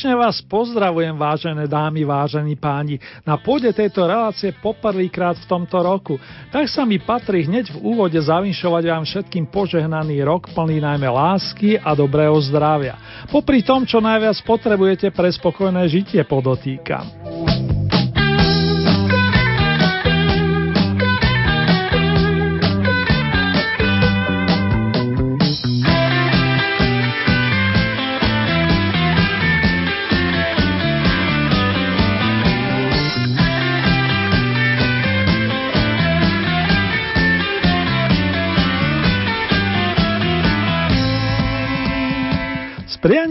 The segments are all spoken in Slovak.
Srdečne vás pozdravujem, vážené dámy, vážení páni, na pôde tejto relácie poprvýkrát v tomto roku. Tak sa mi patrí hneď v úvode zavinšovať vám všetkým požehnaný rok plný najmä lásky a dobrého zdravia. Popri tom, čo najviac potrebujete pre spokojné žitie podotýkam.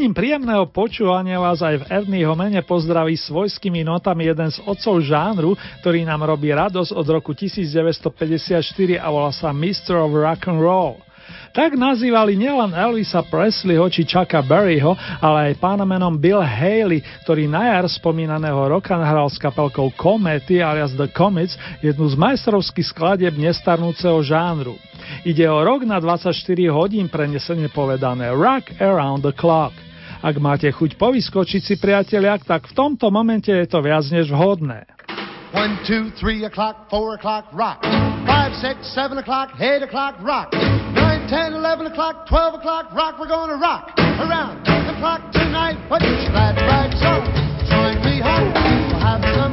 Prianím príjemného počúvania vás aj v Ernieho mene pozdraví svojskými notami jeden z otcov žánru, ktorý nám robí radosť od roku 1954 a volá sa Mr. of Rock and Roll. Tak nazývali nielen Elvisa Presleyho či Chucka Berryho, ale aj pána menom Bill Haley, ktorý na jar spomínaného roka nahral s kapelkou Comety alias The Comets jednu z majstrovských skladieb nestarnúceho žánru. Ide o rok na 24 hodín prenesene povedané Rock Around the Clock. Ak máte chuť povyskočiť si priatelia, tak v tomto momente je to viac než vhodné. 1, 2, 3 o'clock, 4 o'clock, rock. 5, 6, 7 o'clock, 8 o'clock, rock. 9, 10, 11 o'clock, 12 o'clock, rock. We're gonna rock around the clock tonight. Put your glad rags on. Join me home. We'll have some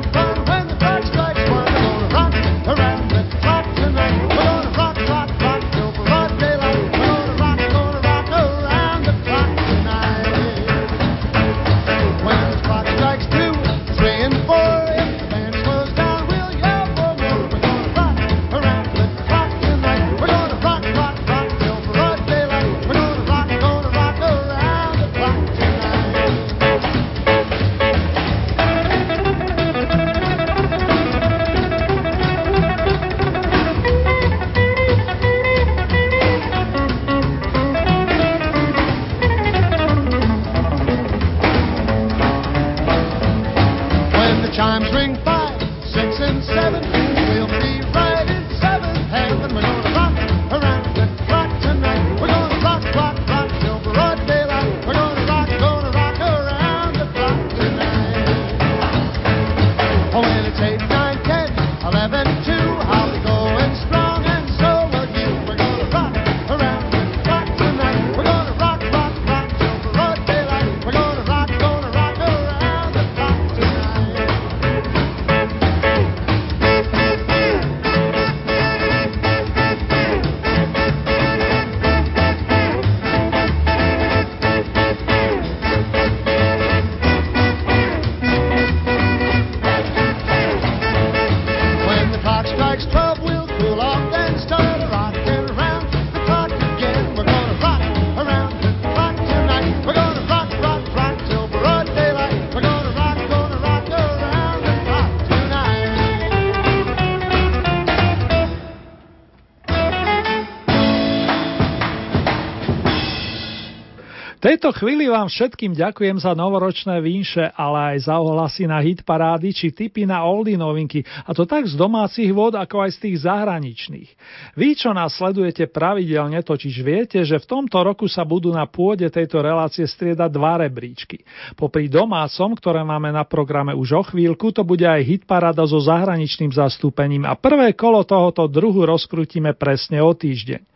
tejto chvíli vám všetkým ďakujem za novoročné výše, ale aj za ohlasy na hit parády či tipy na oldy novinky, a to tak z domácich vod, ako aj z tých zahraničných. Vy, čo nás sledujete pravidelne, totiž viete, že v tomto roku sa budú na pôde tejto relácie striedať dva rebríčky. Popri domácom, ktoré máme na programe už o chvíľku, to bude aj hit paráda so zahraničným zastúpením a prvé kolo tohoto druhu rozkrutíme presne o týždeň.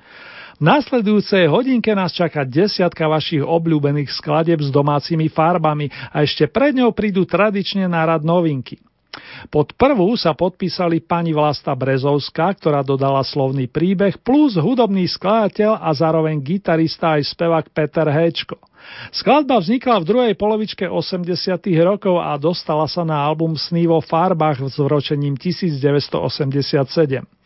V následujúcej hodinke nás čaká desiatka vašich obľúbených skladeb s domácimi farbami a ešte pred ňou prídu tradične na rad novinky. Pod prvú sa podpísali pani Vlasta Brezovská, ktorá dodala slovný príbeh, plus hudobný skladateľ a zároveň gitarista aj spevák Peter Hečko. Skladba vznikla v druhej polovičke 80. rokov a dostala sa na album Sny vo farbách s vročením 1987.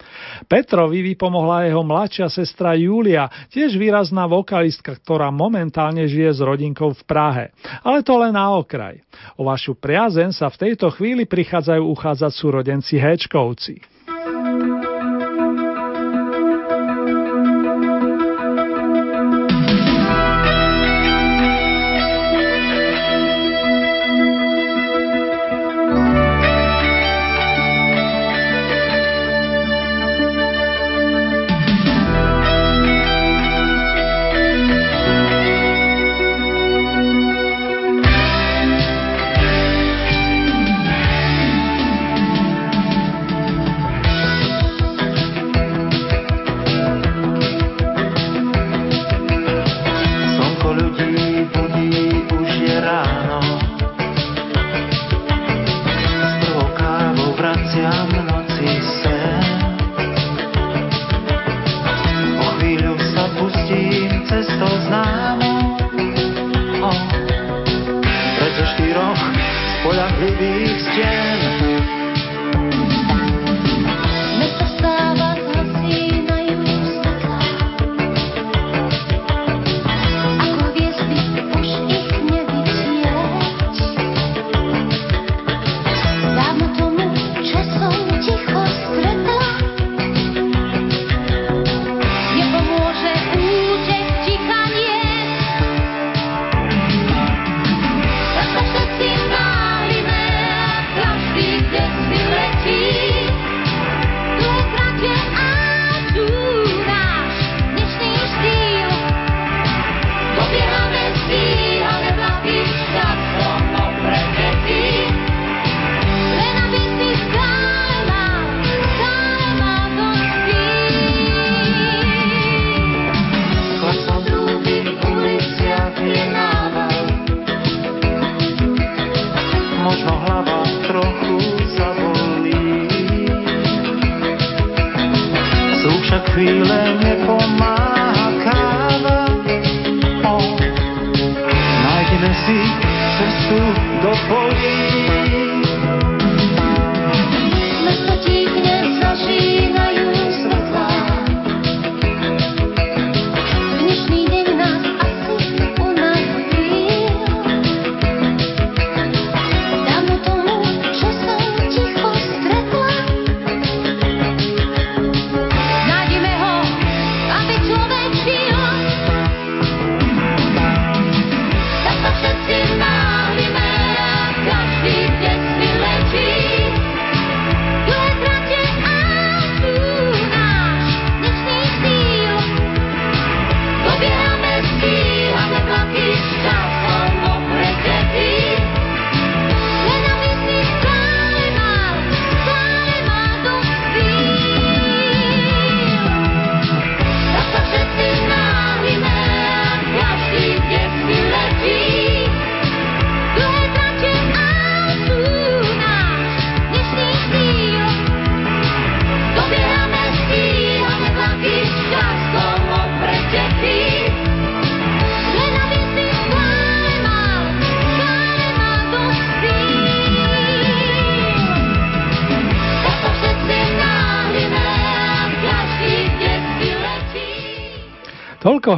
Petrovi vypomohla jeho mladšia sestra Julia, tiež výrazná vokalistka, ktorá momentálne žije s rodinkou v Prahe. Ale to len na okraj. O vašu priazen sa v tejto chvíli prichádzajú uchádzať súrodenci Hečkovci.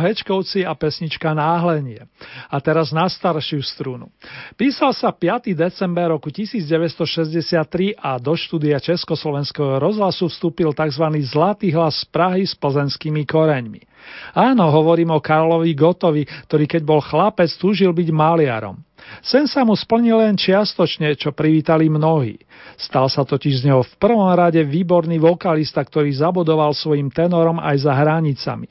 Hečkovci a pesnička Náhlenie. A teraz na staršiu strunu. Písal sa 5. december roku 1963 a do štúdia Československého rozhlasu vstúpil tzv. Zlatý hlas z Prahy s plzenskými koreňmi. Áno, hovorím o Karlovi Gotovi, ktorý keď bol chlapec túžil byť maliarom. Sen sa mu splnil len čiastočne, čo privítali mnohí. Stal sa totiž z neho v prvom rade výborný vokalista, ktorý zabodoval svojim tenorom aj za hranicami.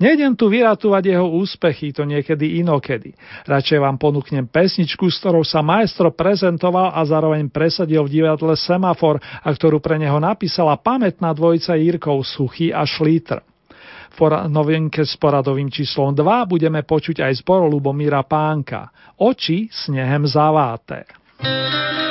Nejdem tu vyratovať jeho úspechy, to niekedy inokedy. Radšej vám ponúknem pesničku, s ktorou sa maestro prezentoval a zároveň presadil v divadle Semafor a ktorú pre neho napísala pamätná dvojica Jirkov Suchy a Šlítr. V novinke s poradovým číslom 2 budeme počuť aj zbor Lubomíra Pánka. Oči snehem zaváté. thank you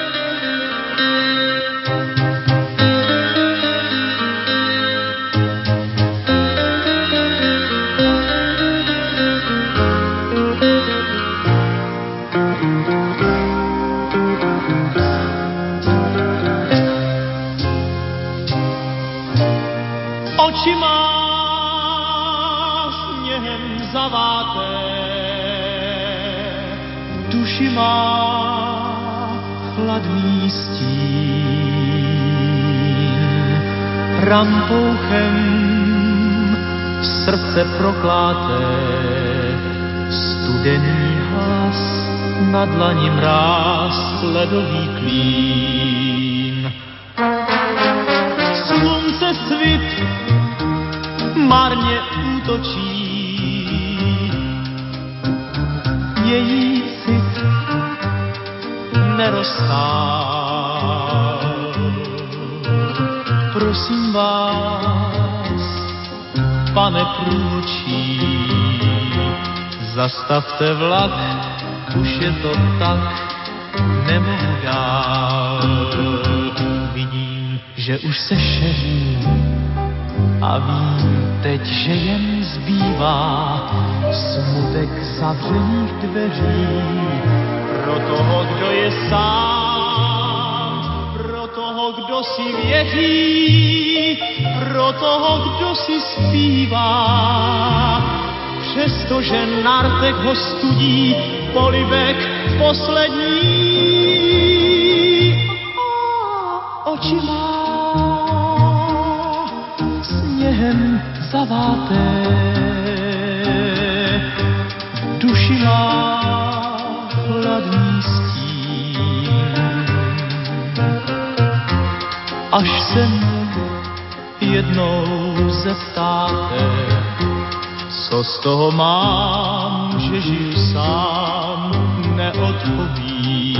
má chladný stín. Rampouchem srdce prokláté, studený hlas, na dlani mráz, ledový klín. Slunce svit marně útočí, její cit nerostál. Prosím vás, pane průčí, zastavte vlak, už je to tak, nemohu dál. Vidím, že už se šeří a vím teď, že jen zbývá smutek zavřených dveří pro toho, kdo je sám, pro toho, kdo si věří, pro toho, kdo si zpívá. Přestože na rtech ho studí polivek poslední. Oči má sněhem zaváté, duši má chladný stín. Až se mě jednou zeptáte, co z toho mám, že žiju sám, neodpovím.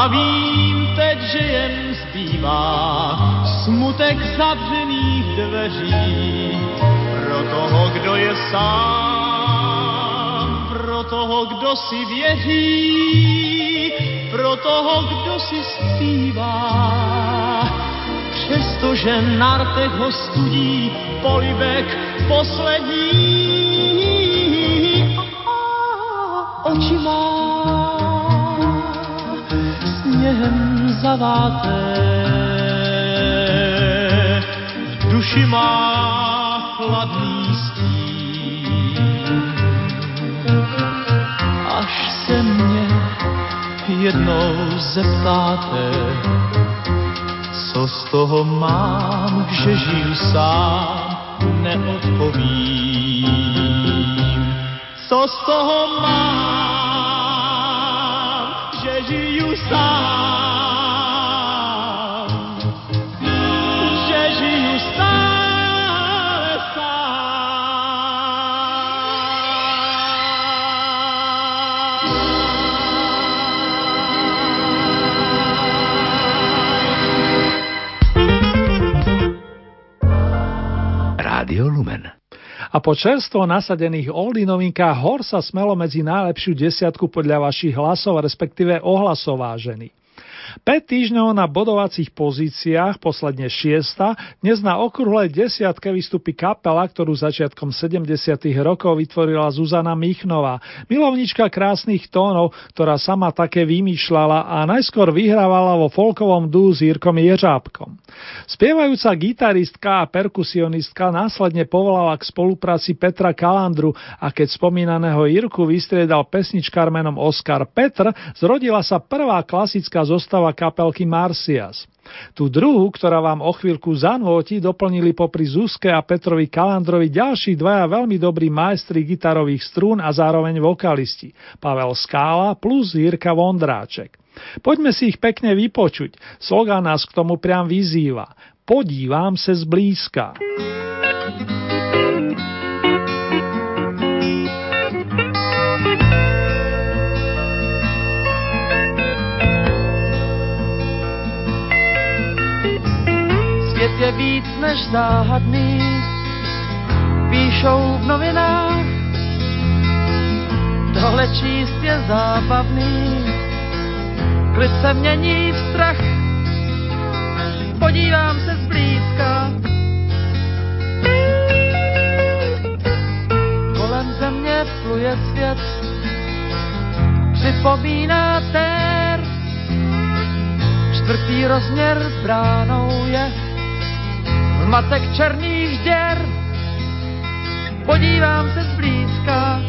A vím teď, že jen zbývá smutek zavřených dveří pro toho, kdo je sám, pro toho, kdo si věří, pro toho, kdo si zpívá. Přestože na rtech ho studí polivek poslední. Oči má sněhem zaváté, v duši má chladný stín. Až se mě jednou zeptáte, co z toho mám, že žiju sám, neodpovím. Co z toho mám, že žiju sám, že žiju stále Rádio Lumen. A po čerstvo nasadených novinkách Hor sa smelo medzi najlepšiu desiatku podľa vašich hlasov, respektíve ohlasov vážený. 5 týždňov na bodovacích pozíciách, posledne šiesta, dnes na okrúhlej desiatke vystupí kapela, ktorú začiatkom 70. rokov vytvorila Zuzana Michnová, milovnička krásnych tónov, ktorá sama také vymýšľala a najskôr vyhrávala vo folkovom dú s Jirkom Jeřábkom. Spievajúca gitaristka a perkusionistka následne povolala k spolupráci Petra Kalandru a keď spomínaného Jirku vystriedal pesničkár menom Oskar Petr, zrodila sa prvá klasická zostava zostava kapelky Marcias. Tú druhú, ktorá vám o chvíľku zanúti, doplnili popri Zuzke a Petrovi Kalandrovi ďalší dvaja veľmi dobrí majstri gitarových strún a zároveň vokalisti. Pavel Skála plus Jirka Vondráček. Poďme si ich pekne vypočuť. Slogan nás k tomu priam vyzýva. Podívam se zblízka. Svět je víc než záhadný, píšou v novinách, tohle číst je zábavný, klid se mění v strach, podívám se zblízka. Kolem země pluje svět, připomíná tér, čtvrtý rozměr bránou je zmatek černých děr. Podívám se zblízka,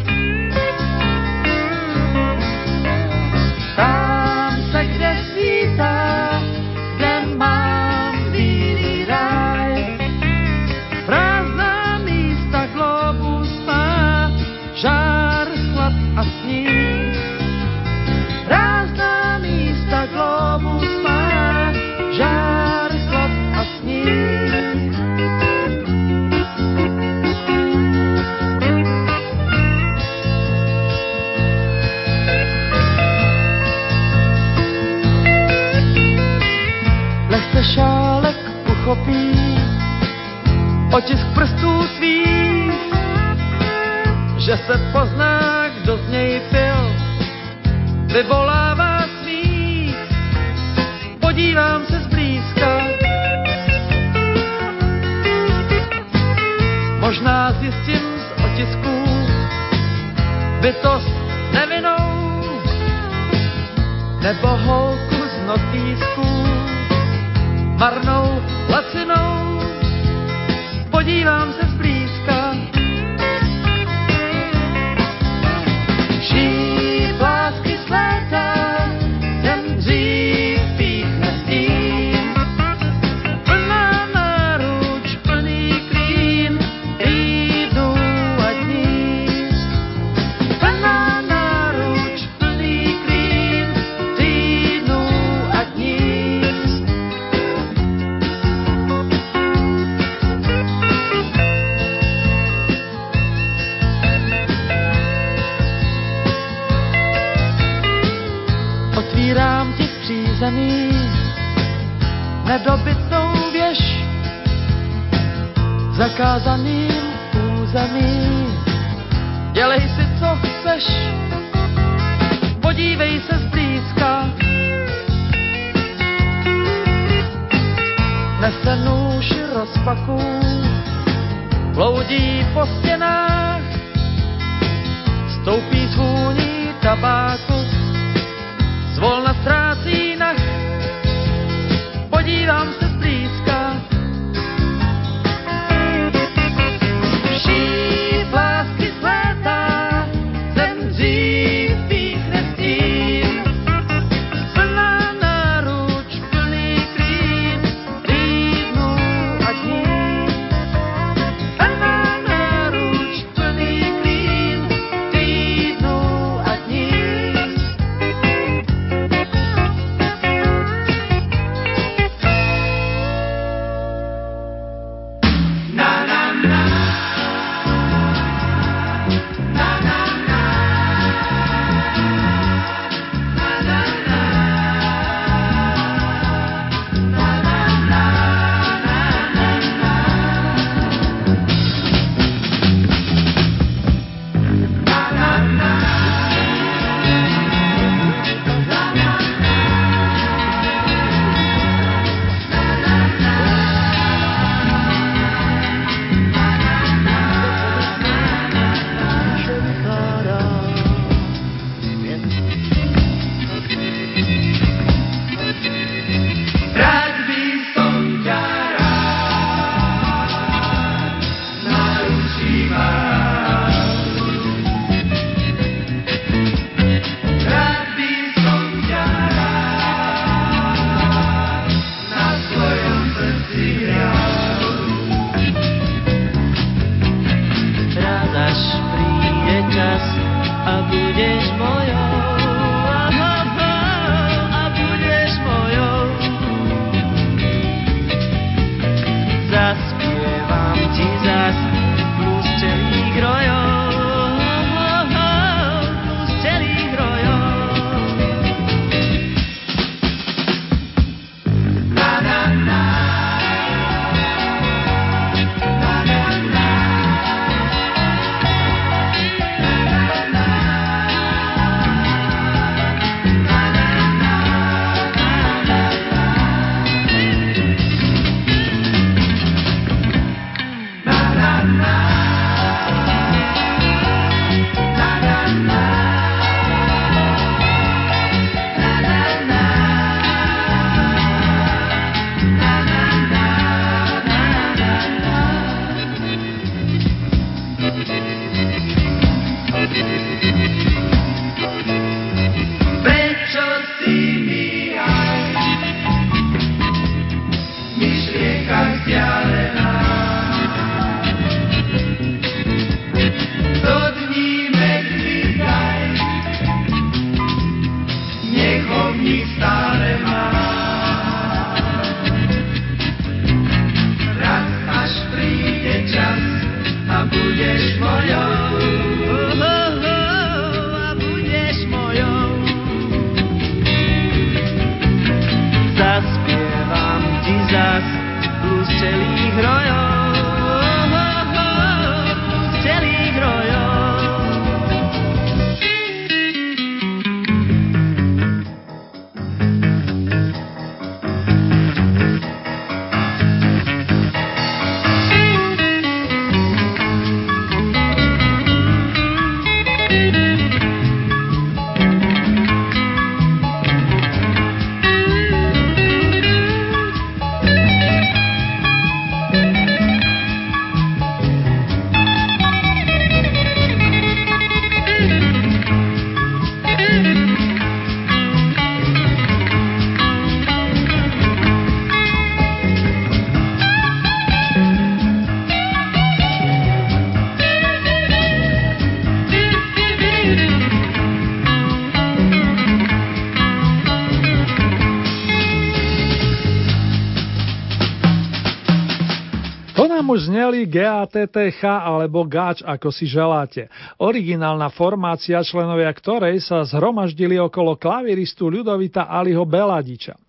zneli GATTH alebo GAČ, ako si želáte. Originálna formácia, členovia ktorej sa zhromaždili okolo klaviristu Ľudovita Aliho Beladiča.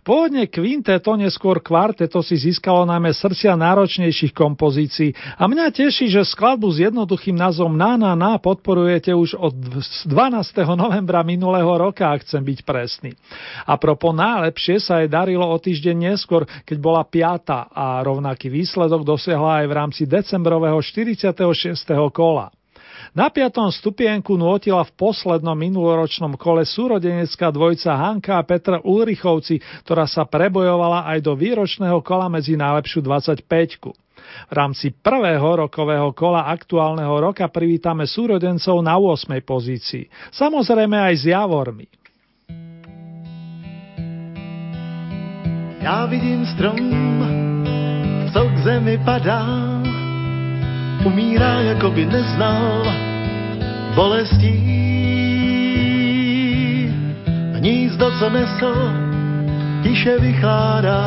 Pôvodne kvinteto, neskôr kvarteto si získalo najmä srdcia náročnejších kompozícií a mňa teší, že skladbu s jednoduchým názvom Na na na podporujete už od 12. novembra minulého roka, ak chcem byť presný. A propo najlepšie sa jej darilo o týždeň neskôr, keď bola piata a rovnaký výsledok dosiahla aj v rámci decembrového 46. kola. Na piatom stupienku nôtila v poslednom minuloročnom kole súrodenecká dvojca Hanka a Petra Ulrichovci, ktorá sa prebojovala aj do výročného kola medzi najlepšiu 25. V rámci prvého rokového kola aktuálneho roka privítame súrodencov na 8. pozícii. Samozrejme aj s Javormi. Já vidím strom, co k zemi padá, umírá, jako by neznal bolestí. Hnízdo, co nesl, tiše vychládá,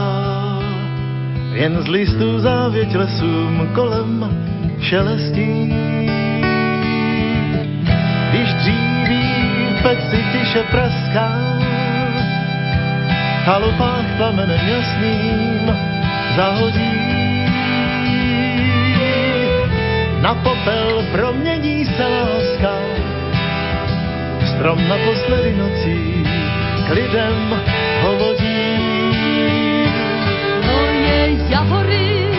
jen z listů závěť lesům kolem šelestí. Když dříví v peci tiše praská, halopách plamenem jasným zahodí na popel promění se láska. Strom naposledy nocí k lidem hovoří. Moje javory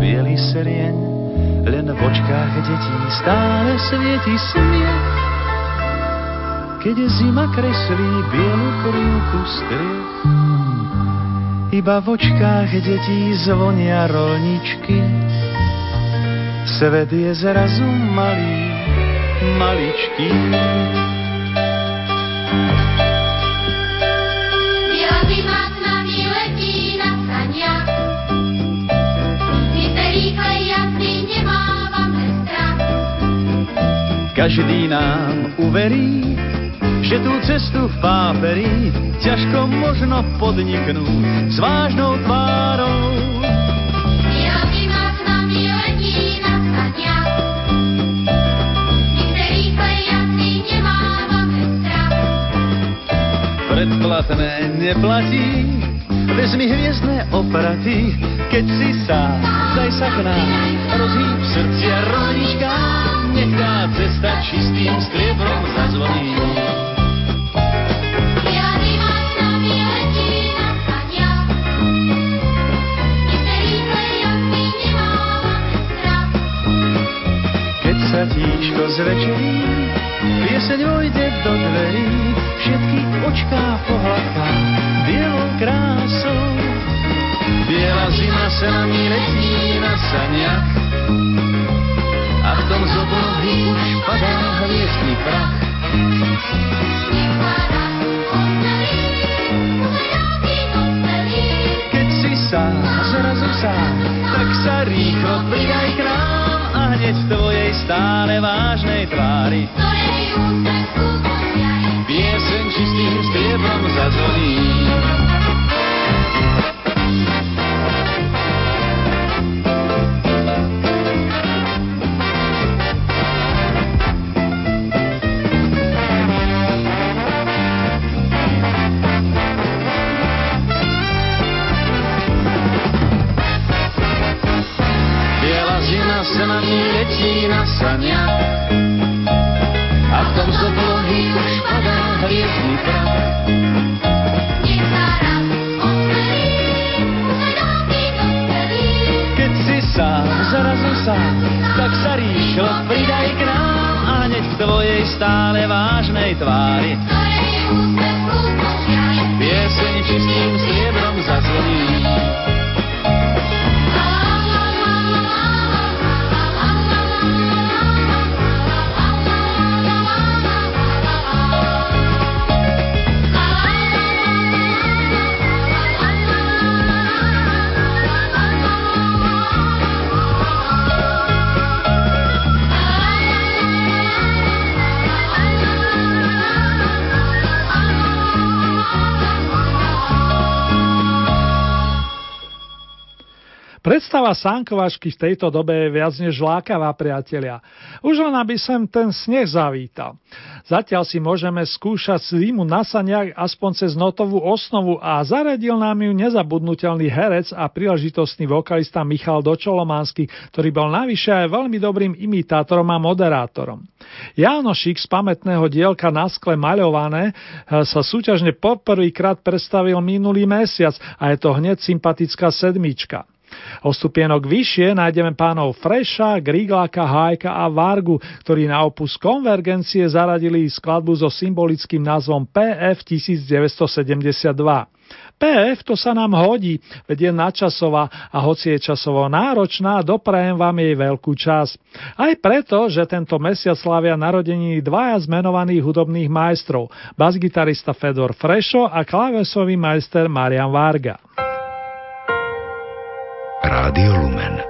biely serieň, len v očkách detí stále svieti smiech. Keď zima kreslí bielu krúku striech, iba v očkách detí zvonia rolničky. Svet je zrazu malý, maličký. Každý nám uverí, že tú cestu v páperi ťažko možno podniknúť s vážnou tvárou. Nami letí na strach. Predplatné neplatí, vezmi hviezdne opraty, keď si sám, daj sa k nám, rozhýb srdcia rolnička, nech tá cesta čistým striebrom zazvoní. Sa tíško zvečerí, pieseň vojde do dverí, všetky očká pohľadká bielou krásou. Biela zima sa nami letí na saniach a v tom z oblohy už padá hviezdny prach. Keď si sám, zrazu sám, tak sa rýchlo pridaj k nám a hneď v tvojej stále vážnej tvári sa na ní letí na saniach a v tom z oblohy už padá hviezdny prach. Keď si sám, zrazu sám, tak sa rýchlo pridaj k nám a hneď v tvojej stále vážnej tvári skúposiaj. čistým striebrom zazvoní. Predstava sánkovačky v tejto dobe je viac než lákavá, priatelia. Už len aby sem ten sneh zavítal. Zatiaľ si môžeme skúšať zimu na saniach aspoň cez notovú osnovu a zaradil nám ju nezabudnutelný herec a príležitostný vokalista Michal Dočolománsky, ktorý bol navyše aj veľmi dobrým imitátorom a moderátorom. Jánošik z pamätného dielka na skle maľované sa súťažne poprvýkrát predstavil minulý mesiac a je to hneď sympatická sedmička. O stupienok vyššie nájdeme pánov Freša, Grigláka, Hajka a Vargu, ktorí na opus konvergencie zaradili skladbu so symbolickým názvom PF 1972. PF to sa nám hodí, veď je nadčasová a hoci je časovo náročná, doprajem vám jej veľkú čas. Aj preto, že tento mesiac slavia narodení dvaja zmenovaných hudobných majstrov, basgitarista Fedor Frešo a klávesový majster Marian Varga. Rádio Lumen.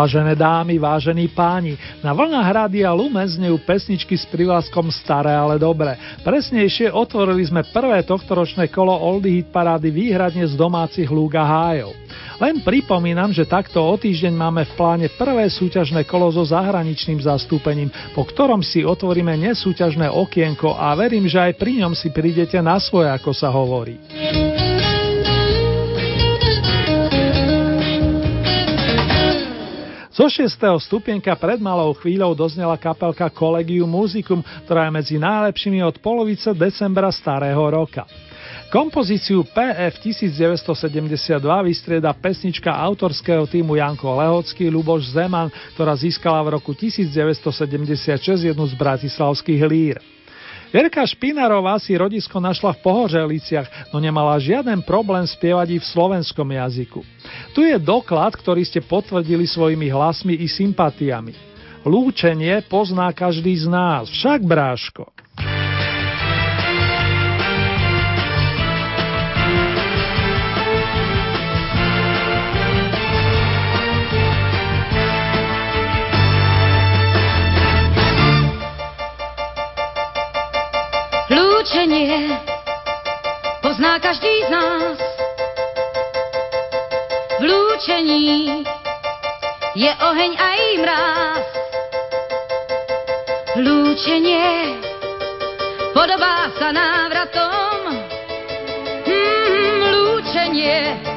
Vážené dámy, vážení páni, na vlnách Rádia Lumen znejú pesničky s privlaskom Staré, ale dobré. Presnejšie otvorili sme prvé tohtoročné kolo Oldy Hit parády výhradne z domácich lúk a hájov. Len pripomínam, že takto o týždeň máme v pláne prvé súťažné kolo so zahraničným zastúpením, po ktorom si otvoríme nesúťažné okienko a verím, že aj pri ňom si prídete na svoje, ako sa hovorí. Zo 6. stupienka pred malou chvíľou doznela kapelka Collegium Musicum, ktorá je medzi najlepšími od polovice decembra starého roka. Kompozíciu PF 1972 vystrieda pesnička autorského týmu Janko Lehocký Luboš Zeman, ktorá získala v roku 1976 jednu z bratislavských lír. Jerka Špinarová si rodisko našla v Pohořeliciach, no nemala žiaden problém spievať i v slovenskom jazyku. Tu je doklad, ktorý ste potvrdili svojimi hlasmi i sympatiami. Lúčenie pozná každý z nás, však bráško. Každý z nás. V lúčení je oheň aj mráz. Lúčenie podobá sa návratom. Mm, lúčenie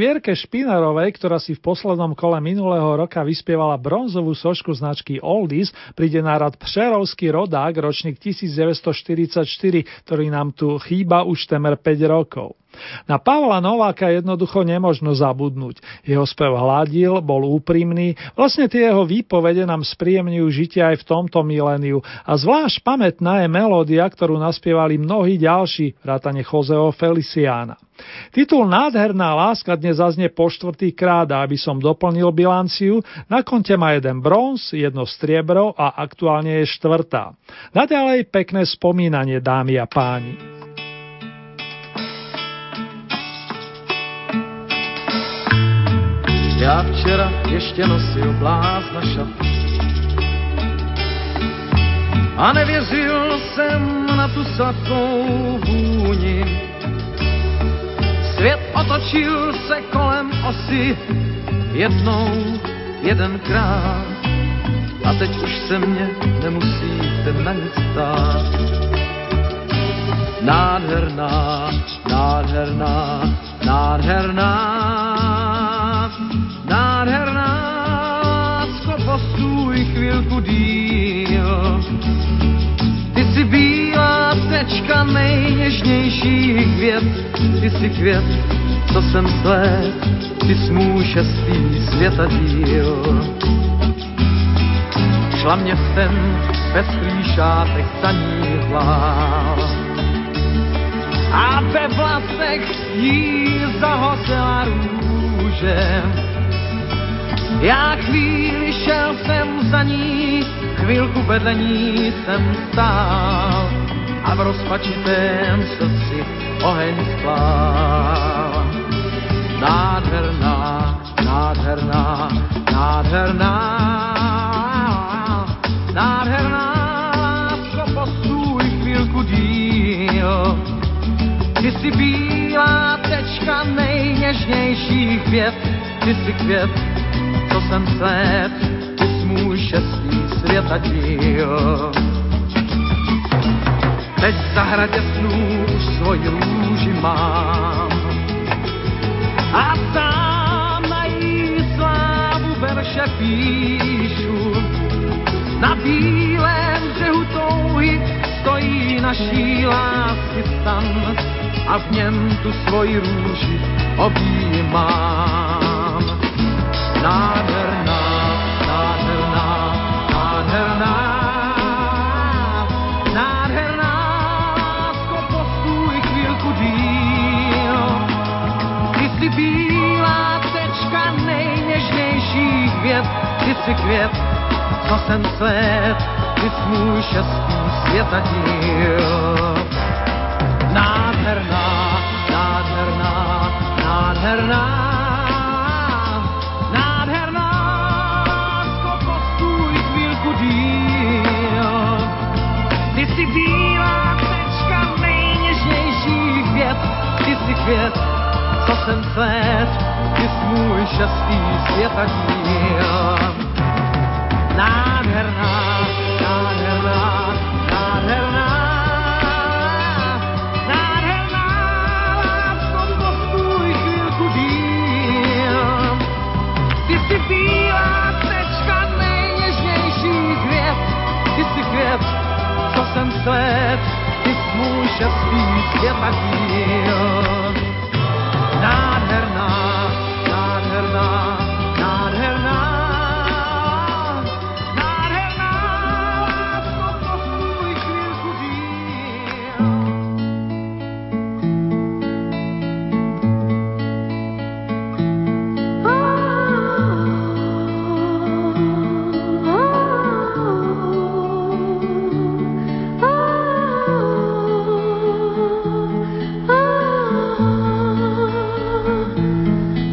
Vierke Špinarovej, ktorá si v poslednom kole minulého roka vyspievala bronzovú sošku značky Oldies, príde na rad Přerovský rodák, ročník 1944, ktorý nám tu chýba už temer 5 rokov. Na Pavla Nováka jednoducho nemožno zabudnúť. Jeho spev hladil, bol úprimný, vlastne tie jeho výpovede nám spríjemňujú žitie aj v tomto miléniu a zvlášť pamätná je melódia, ktorú naspievali mnohí ďalší, vrátane Joseho Feliciána. Titul Nádherná láska dnes zaznie po štvrtý krát a aby som doplnil bilanciu, na konte má jeden bronz, jedno striebro a aktuálne je štvrtá. Naďalej pekné spomínanie, dámy a páni. Já včera ještě nosil blázna šat. A nevěřil jsem na tu sladkou vůni. Svět otočil se kolem osy jednou, jedenkrát. A teď už se mě nemusíte na nic ptát. Nádherná, nádherná, nádherná díl. Ty jsi bílá tečka nejněžnějších květ, ty jsi květ, co jsem sled, ty jsi můj šestý světa díl. Šla mě ten pestrý šátek zaníhlá a ve vlasech jí zahosila růže já chvíli šel jsem za ní, chvilku vedle ní jsem stál a v rozpačitém srdci oheň splál. Nádherná, nádherná, nádherná, nádherná, lásko, postůj chvilku díl. Ty jsi bílá tečka nejněžnějších věd, ty jsi květ, jsem sled, ty jsi můj šestý světa díl. Teď v zahradě snů už svoji růži mám a sám na jí slávu verše píšu. Na bílém břehu touhy stojí naší lásky stan a v něm tu svoji růži objímám nádherná, nádherná, nádherná, lásko, postůj chvílku díl. Ty bílá tečka nejněžnějších věd, ty jsi květ, co jsem svět, ty jsi můj šestý světa díl. Nádherná, nádherná, nádherná, ty si květ, co jsem svět, ty jsi můj šestý světa díl. Nádherná, nádherná, nádherná, nádherná, lásko, postuj chvílku díl. Ty jsi bílá tečka nejněžnějších věd, ty jsi květ, co jsem sled, ty jsi můj šestý světa díl.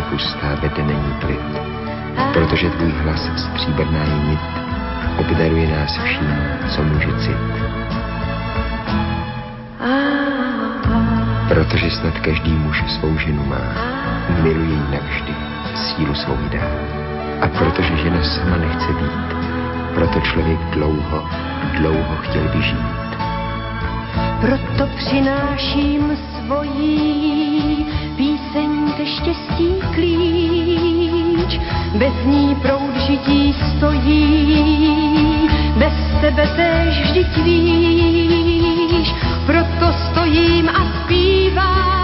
nich noc je pustá, vede není klid. Protože tvůj hlas stříbrná je nit, obdaruje nás vším, co může cit. Protože snad každý muž svou ženu má, miluje ji navždy, sílu svou dá. A protože žena sama nechce být, proto člověk dlouho, dlouho chtěl by žít. Proto přináším svojí ke štěstí klíč. Bez ní proud žití stojí, bez tebe tež vždyť víš. Proto stojím a zpívám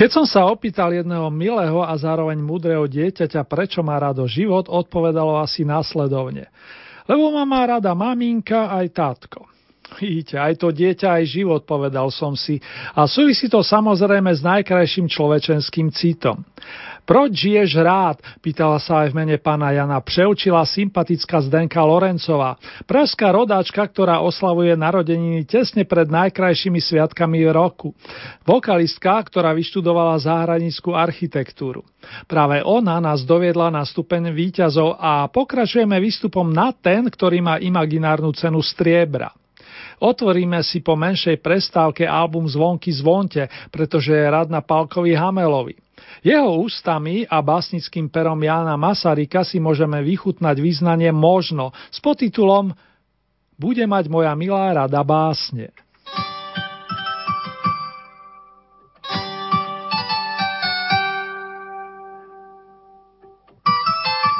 Keď som sa opýtal jedného milého a zároveň múdreho dieťaťa, prečo má rado život, odpovedalo asi následovne. Lebo ma má rada maminka aj tátko. Vidíte, aj to dieťa, aj život, povedal som si. A súvisí to samozrejme s najkrajším človečenským citom. Proč žiješ rád? Pýtala sa aj v mene pána Jana. Preučila sympatická Zdenka Lorencová. Pražská rodáčka, ktorá oslavuje narodeniny tesne pred najkrajšími sviatkami roku. Vokalistka, ktorá vyštudovala zahranickú architektúru. Práve ona nás doviedla na stupeň výťazov a pokračujeme výstupom na ten, ktorý má imaginárnu cenu striebra. Otvoríme si po menšej prestávke album Zvonky zvonte, pretože je rad na Palkovi Hamelovi. Jeho ústami a básnickým perom Jána Masarika si môžeme vychutnať význanie Možno s podtitulom Bude mať moja milá rada básne.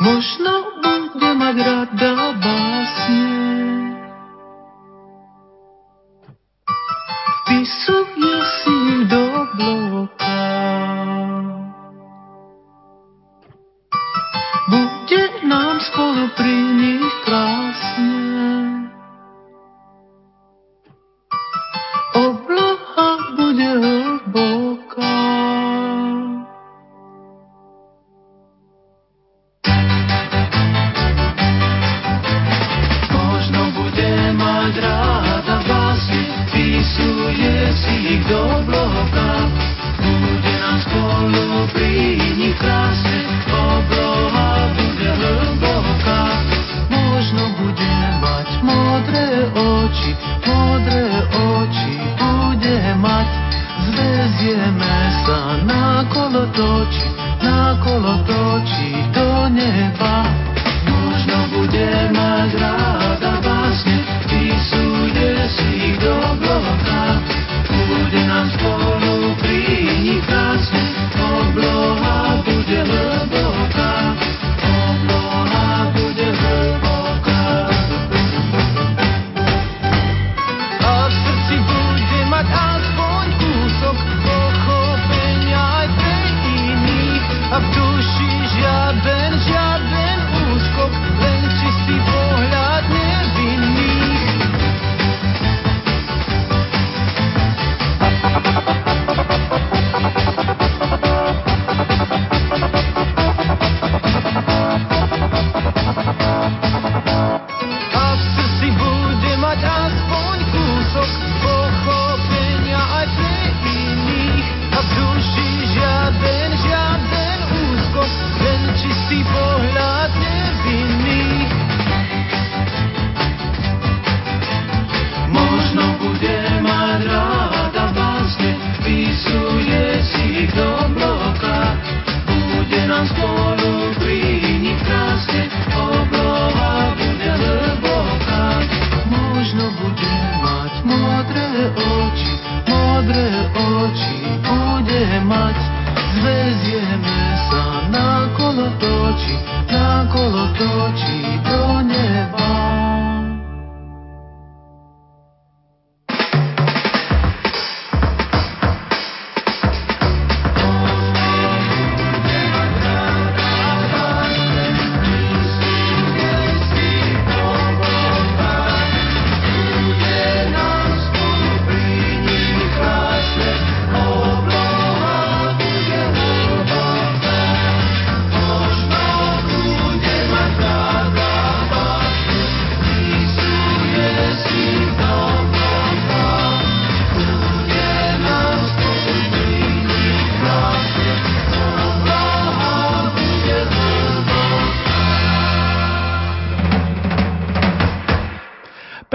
Možno bude mať rada básne. Vpisuje si ich do nám spolu pri nich krásne.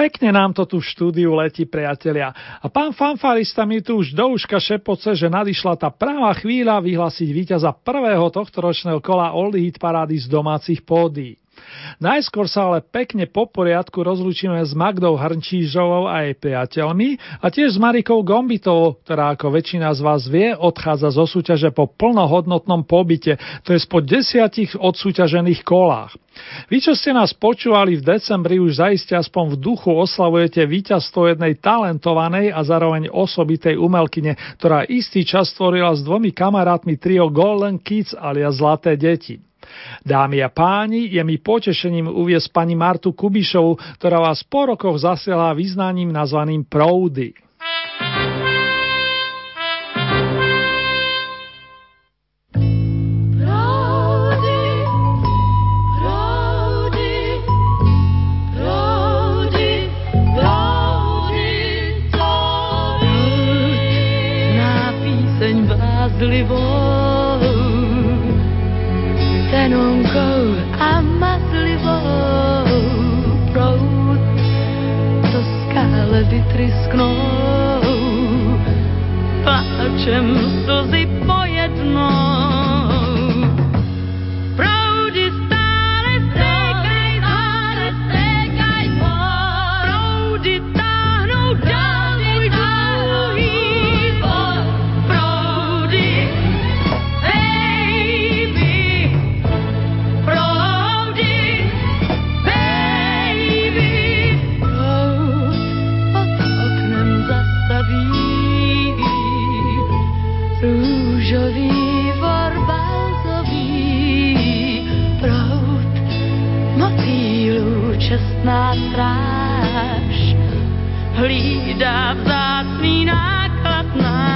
Pekne nám to tu v štúdiu letí, priatelia. A pán fanfarista mi tu už do uška šepoce, že nadišla tá práva chvíľa vyhlásiť víťaza prvého tohto ročného kola Oldie Hit parády z domácich pódií. Najskôr sa ale pekne po poriadku rozlúčime s Magdou Hrnčížovou a jej priateľmi a tiež s Marikou Gombitovou, ktorá ako väčšina z vás vie, odchádza zo súťaže po plnohodnotnom pobyte, to je po desiatich odsúťažených kolách. Vy, čo ste nás počúvali v decembri, už zaiste aspoň v duchu oslavujete víťazstvo jednej talentovanej a zároveň osobitej umelkyne, ktorá istý čas stvorila s dvomi kamarátmi trio Golden Kids alias Zlaté deti. Dámy a páni, je mi potešením uviesť pani Martu Kubišovu, ktorá vás po rokoch zasiela význaním nazvaným Proudy. tisknou. Pláčem slzy po štátna stráž hlída vzácný náklad náš.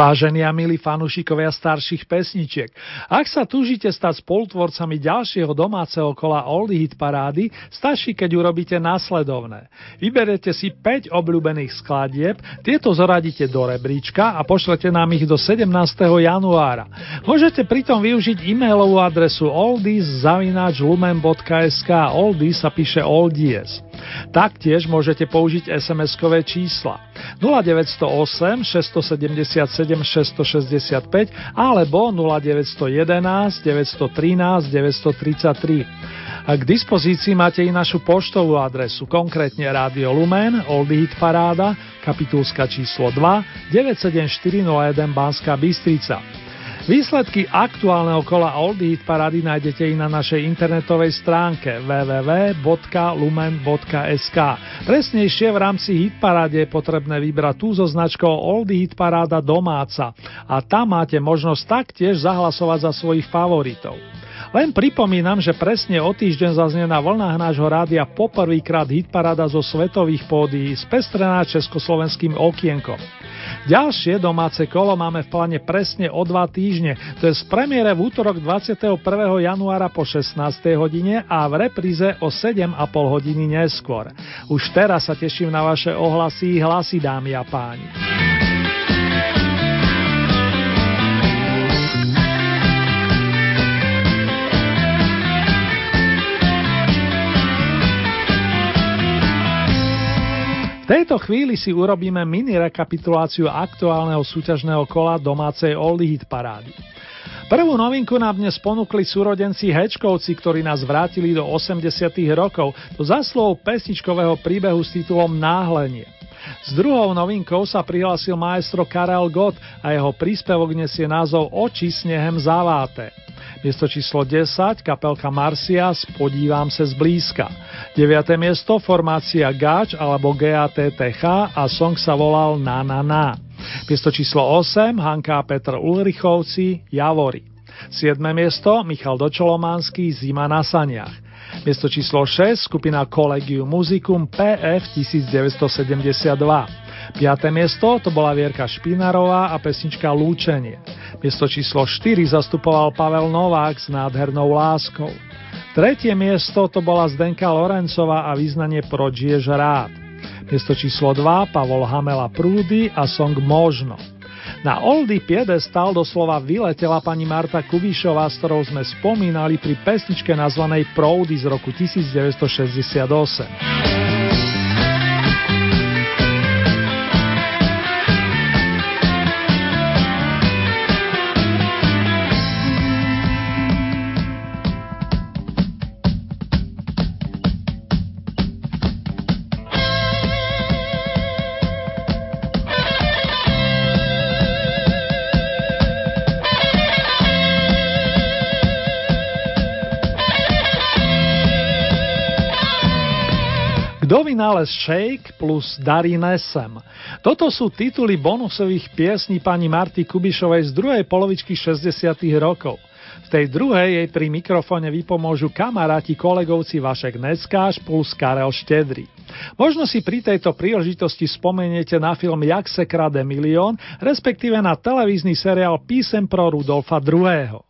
Vážení a milí fanúšikovia starších pesničiek, ak sa túžite stať spolutvorcami ďalšieho domáceho kola Oldie Hit parády, stačí, keď urobíte následovné. Vyberete si 5 obľúbených skladieb, tieto zoradíte do rebríčka a pošlete nám ich do 17. januára. Môžete pritom využiť e-mailovú adresu oldies.lumen.sk Oldies sa píše oldies. Taktiež môžete použiť SMS-kové čísla 0908 677 665 alebo 0911 913 933. A k dispozícii máte i našu poštovú adresu, konkrétne Rádio Lumen, Oldie Hit Paráda, kapitulska číslo 2, 97401 Banská Bystrica. Výsledky aktuálneho kola Oldie Hit Parady nájdete i na našej internetovej stránke www.lumen.sk. Presnejšie v rámci Hit Paráde je potrebné vybrať tú so značkou Oldie Hit Paráda domáca a tam máte možnosť taktiež zahlasovať za svojich favoritov. Len pripomínam, že presne o týždeň zaznie na vlnách nášho rádia poprvýkrát hitparada zo svetových pódií spestrená československým okienkom. Ďalšie domáce kolo máme v pláne presne o dva týždne, to je z premiére v útorok 21. januára po 16. hodine a v repríze o 7,5 hodiny neskôr. Už teraz sa teším na vaše ohlasy, hlasy dámy a páni. Tejto chvíli si urobíme mini rekapituláciu aktuálneho súťažného kola domácej Oldie Hit parády. Prvú novinku nám dnes ponúkli súrodenci Hečkovci, ktorí nás vrátili do 80 rokov, do zaslov pesničkového príbehu s titulom Náhlenie. S druhou novinkou sa prihlásil maestro Karel Gott a jeho príspevok nesie názov Oči snehem zaváte. Miesto číslo 10, kapelka Marcias, Podívam se zblízka. 9. miesto, formácia Gač alebo GATTH a song sa volal Na na na. Miesto číslo 8, Hanka a Petr Ulrichovci, Javory. 7. miesto, Michal Dočolománsky, Zima na saniach. Miesto číslo 6, skupina Collegium Musicum PF 1972. 5. miesto to bola Vierka Špinarová a pesnička Lúčenie. Miesto číslo 4 zastupoval Pavel Novák s nádhernou láskou. Tretie miesto to bola Zdenka Lorencová a význanie Proč rád. Miesto číslo 2 Pavol Hamela Prúdy a song Možno. Na Oldy piedestal doslova vyletela pani Marta Kubišová, s ktorou sme spomínali pri pesničke nazvanej Proudy z roku 1968. vynález Shake plus Darí Nesem. Toto sú tituly bonusových piesní pani Marty Kubišovej z druhej polovičky 60. rokov. V tej druhej jej pri mikrofóne vypomôžu kamaráti kolegovci Vašek Neckáš plus Karel Štedry. Možno si pri tejto príležitosti spomeniete na film Jak se krade milión, respektíve na televízny seriál Písem pro Rudolfa II.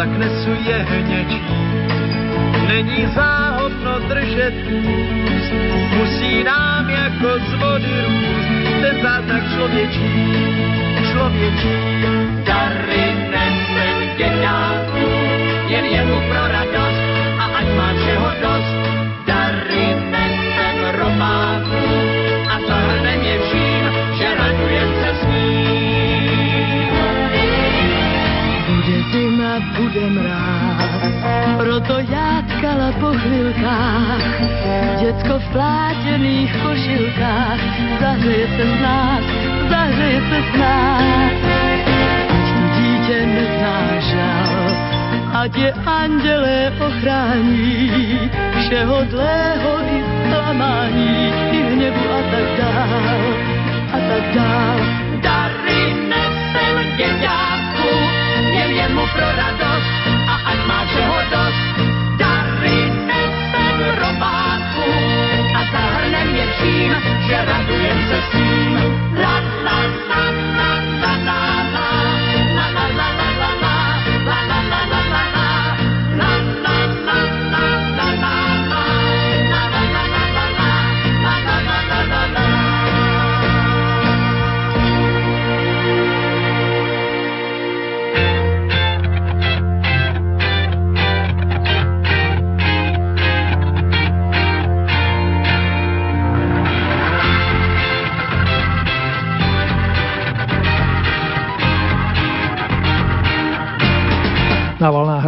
Tak nesu je hněčí, není záhodno držet úst, musí nám jako z vody růst, ten zázrak člověčí, člověčí. Dary nesem děťátku, jen jemu pro radost bude mráz, proto já tkala po chvilkách. Děcko v plátěných košilkách, zahřeje se z nás, zahřeje se z nás. Ať tu dítě nezná žal, ať je andělé ochrání, všeho dlého i zklamání, i hněvu a tak dál, a tak dál. Dary nesem děťátku, asesina, se arranca.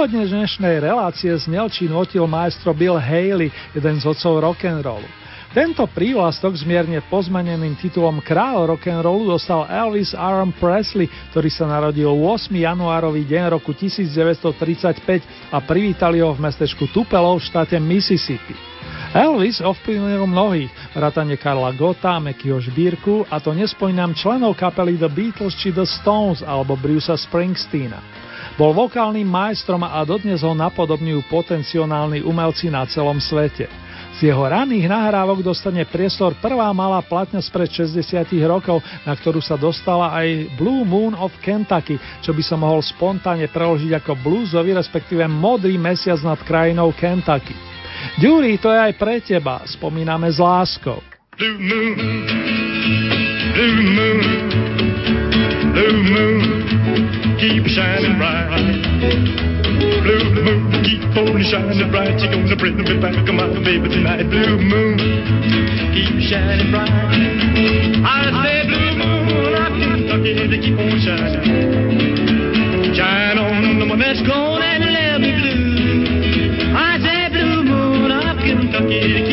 Úvodne dnešnej relácie z Nelčí notil maestro Bill Haley, jeden z otcov rock'n'rollu. Tento prívlastok s mierne pozmeneným titulom Kráľ rock'n'rollu dostal Elvis Aaron Presley, ktorý sa narodil 8. januárový deň roku 1935 a privítali ho v mestečku Tupelo v štáte Mississippi. Elvis ovplyvnil mnohých, vrátane Karla Gota, Mekyho Žbírku a to nespomínam členov kapely The Beatles či The Stones alebo Brucea Springsteena. Bol vokálnym majstrom a dodnes ho napodobňujú potenciálni umelci na celom svete. Z jeho raných nahrávok dostane priestor prvá malá platňa spred 60 rokov, na ktorú sa dostala aj Blue Moon of Kentucky, čo by sa mohol spontánne preložiť ako bluesový, respektíve modrý mesiac nad krajinou Kentucky. Dury, to je aj pre teba, spomíname s láskou. Blue moon, blue moon, blue moon, keep shining bright. Blue moon, keep on shining bright. You're gonna bring me back, my baby tonight. Blue moon, keep shining bright. I say blue moon, I Kentucky to keep on shining. Shine on the one that's gone and left me blue. I say blue moon of Kentucky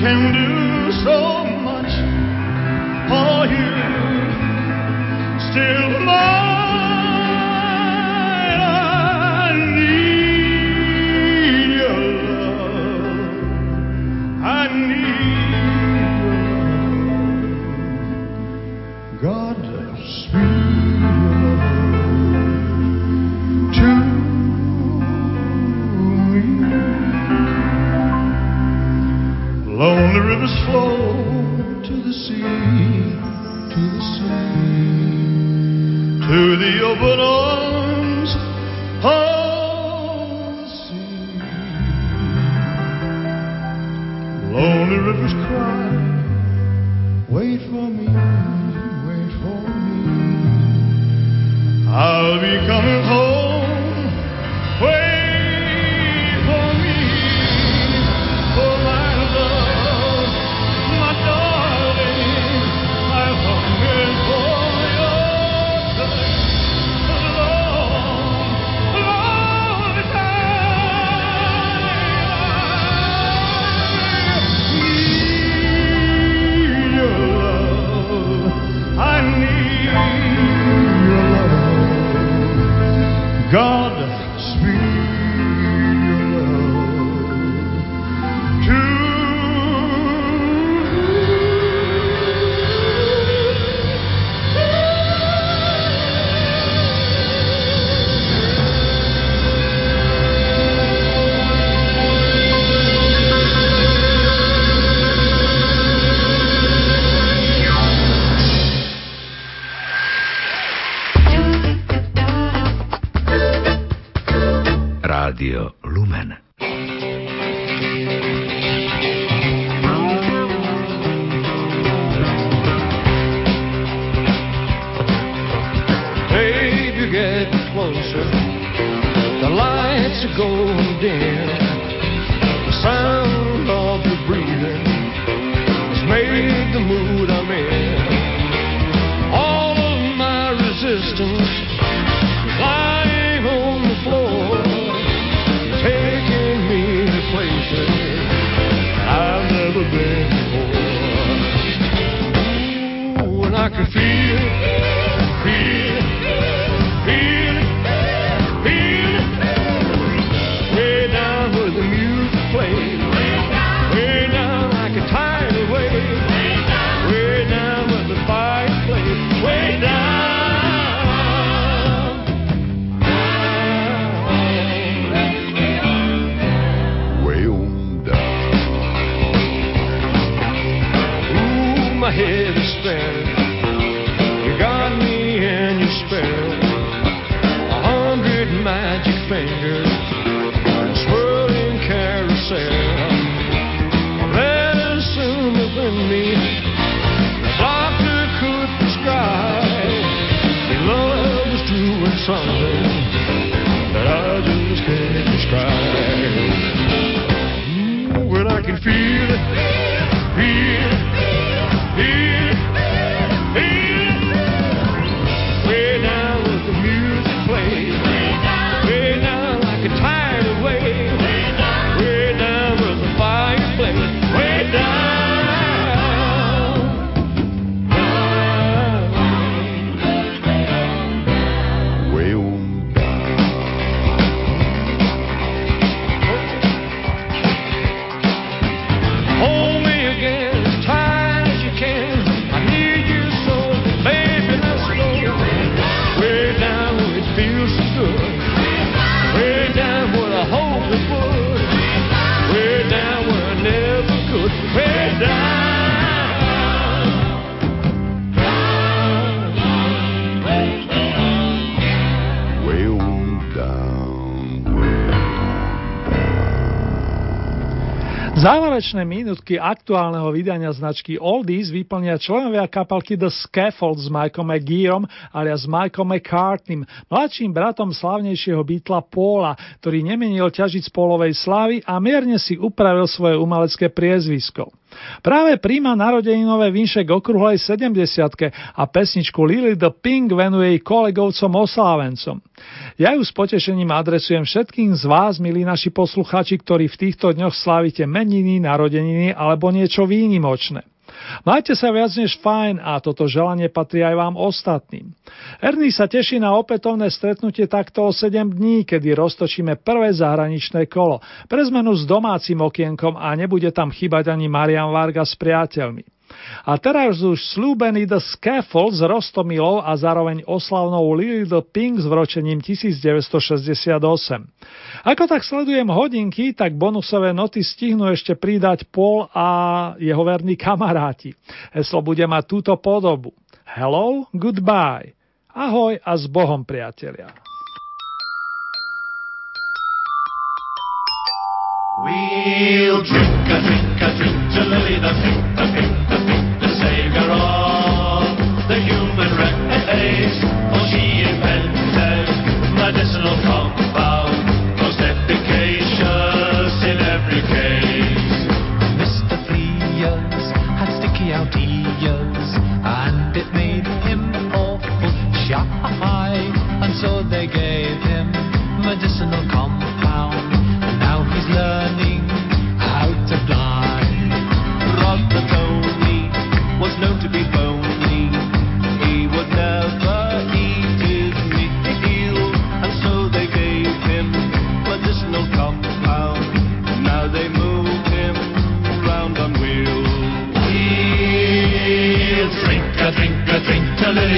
can do so much for you. Still Záverečné minútky aktuálneho vydania značky Oldies vyplnia členovia kapalky The Scaffold s Mikeom McGeerom alias Mikeom McCartneym, mladším bratom slavnejšieho Beatla Paula, ktorý nemenil ťažiť z polovej slávy a mierne si upravil svoje umelecké priezvisko. Práve príjma narodeninové vinšek okruhlej 70 a pesničku Lily the Pink venuje jej kolegovcom oslávencom. Ja ju s potešením adresujem všetkým z vás, milí naši posluchači, ktorí v týchto dňoch slávite meniny, narodeniny alebo niečo výnimočné. Majte sa viac než fajn a toto želanie patrí aj vám ostatným. Ernie sa teší na opätovné stretnutie takto o 7 dní, kedy roztočíme prvé zahraničné kolo. Pre zmenu s domácim okienkom a nebude tam chýbať ani Marian Varga s priateľmi. A teraz už slúbený The Scaffold s Rostomilou a zároveň oslavnou Lily the Pink s vročením 1968. Ako tak sledujem hodinky, tak bonusové noty stihnú ešte pridať Paul a jeho verní kamaráti. Heslo bude mať túto podobu. Hello, goodbye. Ahoj a s Bohom, priatelia. We'll drink a drink a drink to Lily the Pink, the Pink, the human race. For she invented medicinal compound,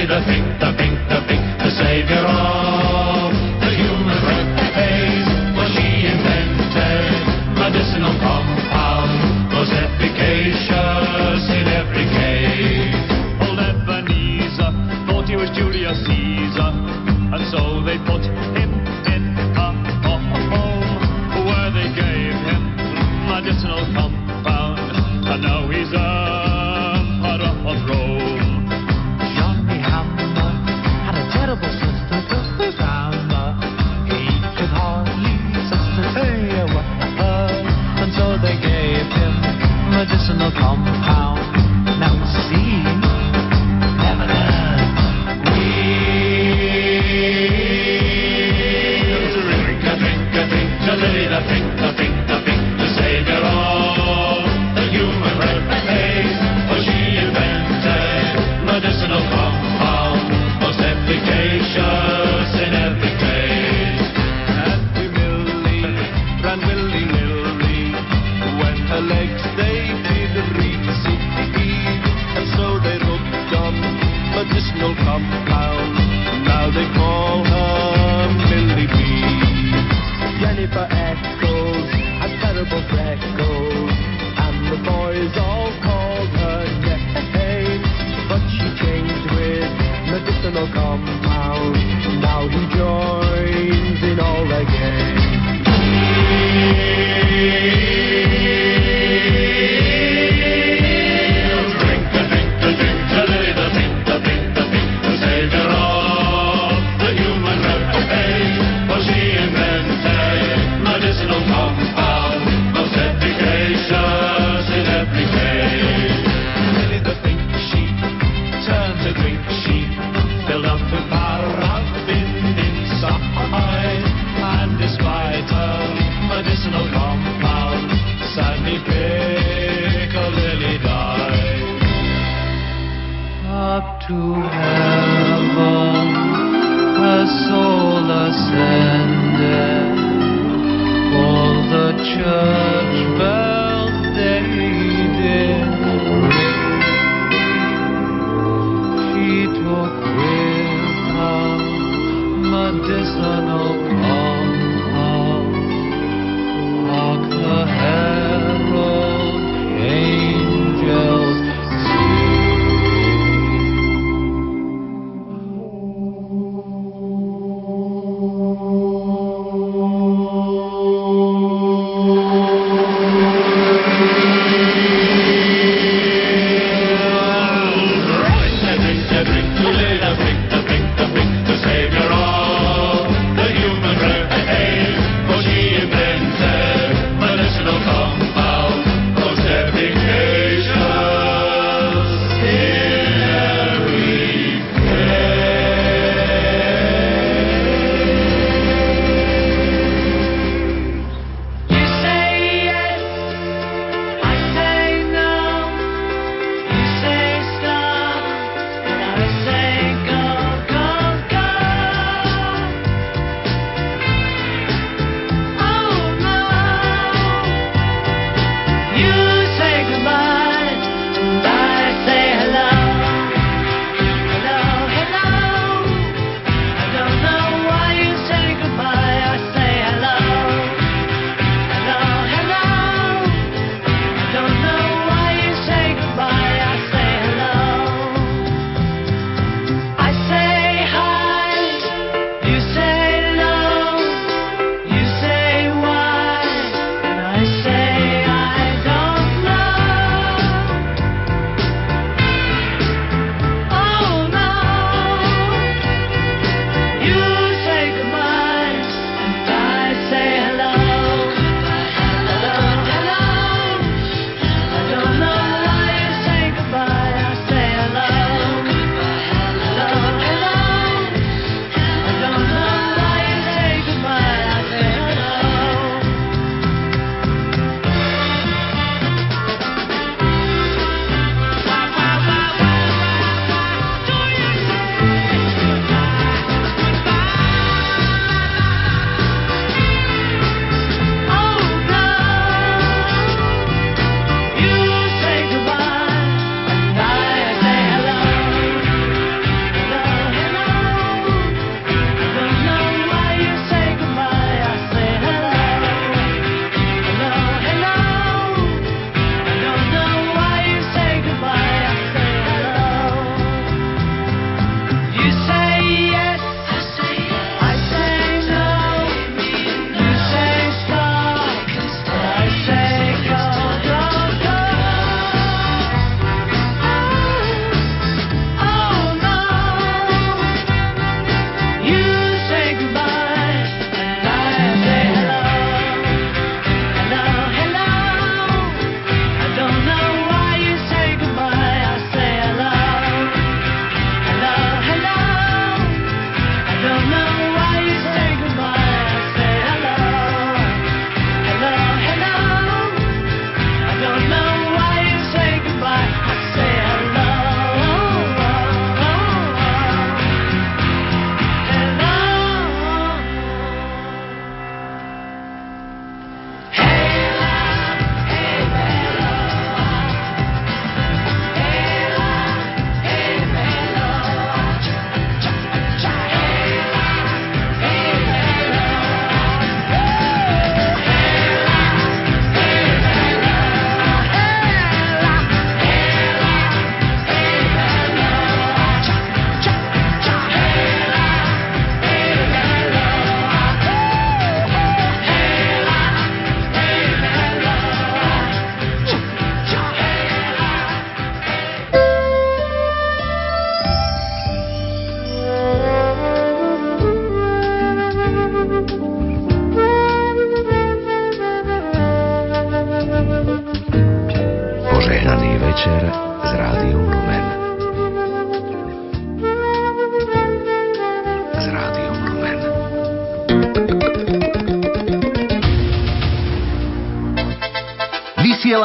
the Pink, the Pink, the Pink, the savior of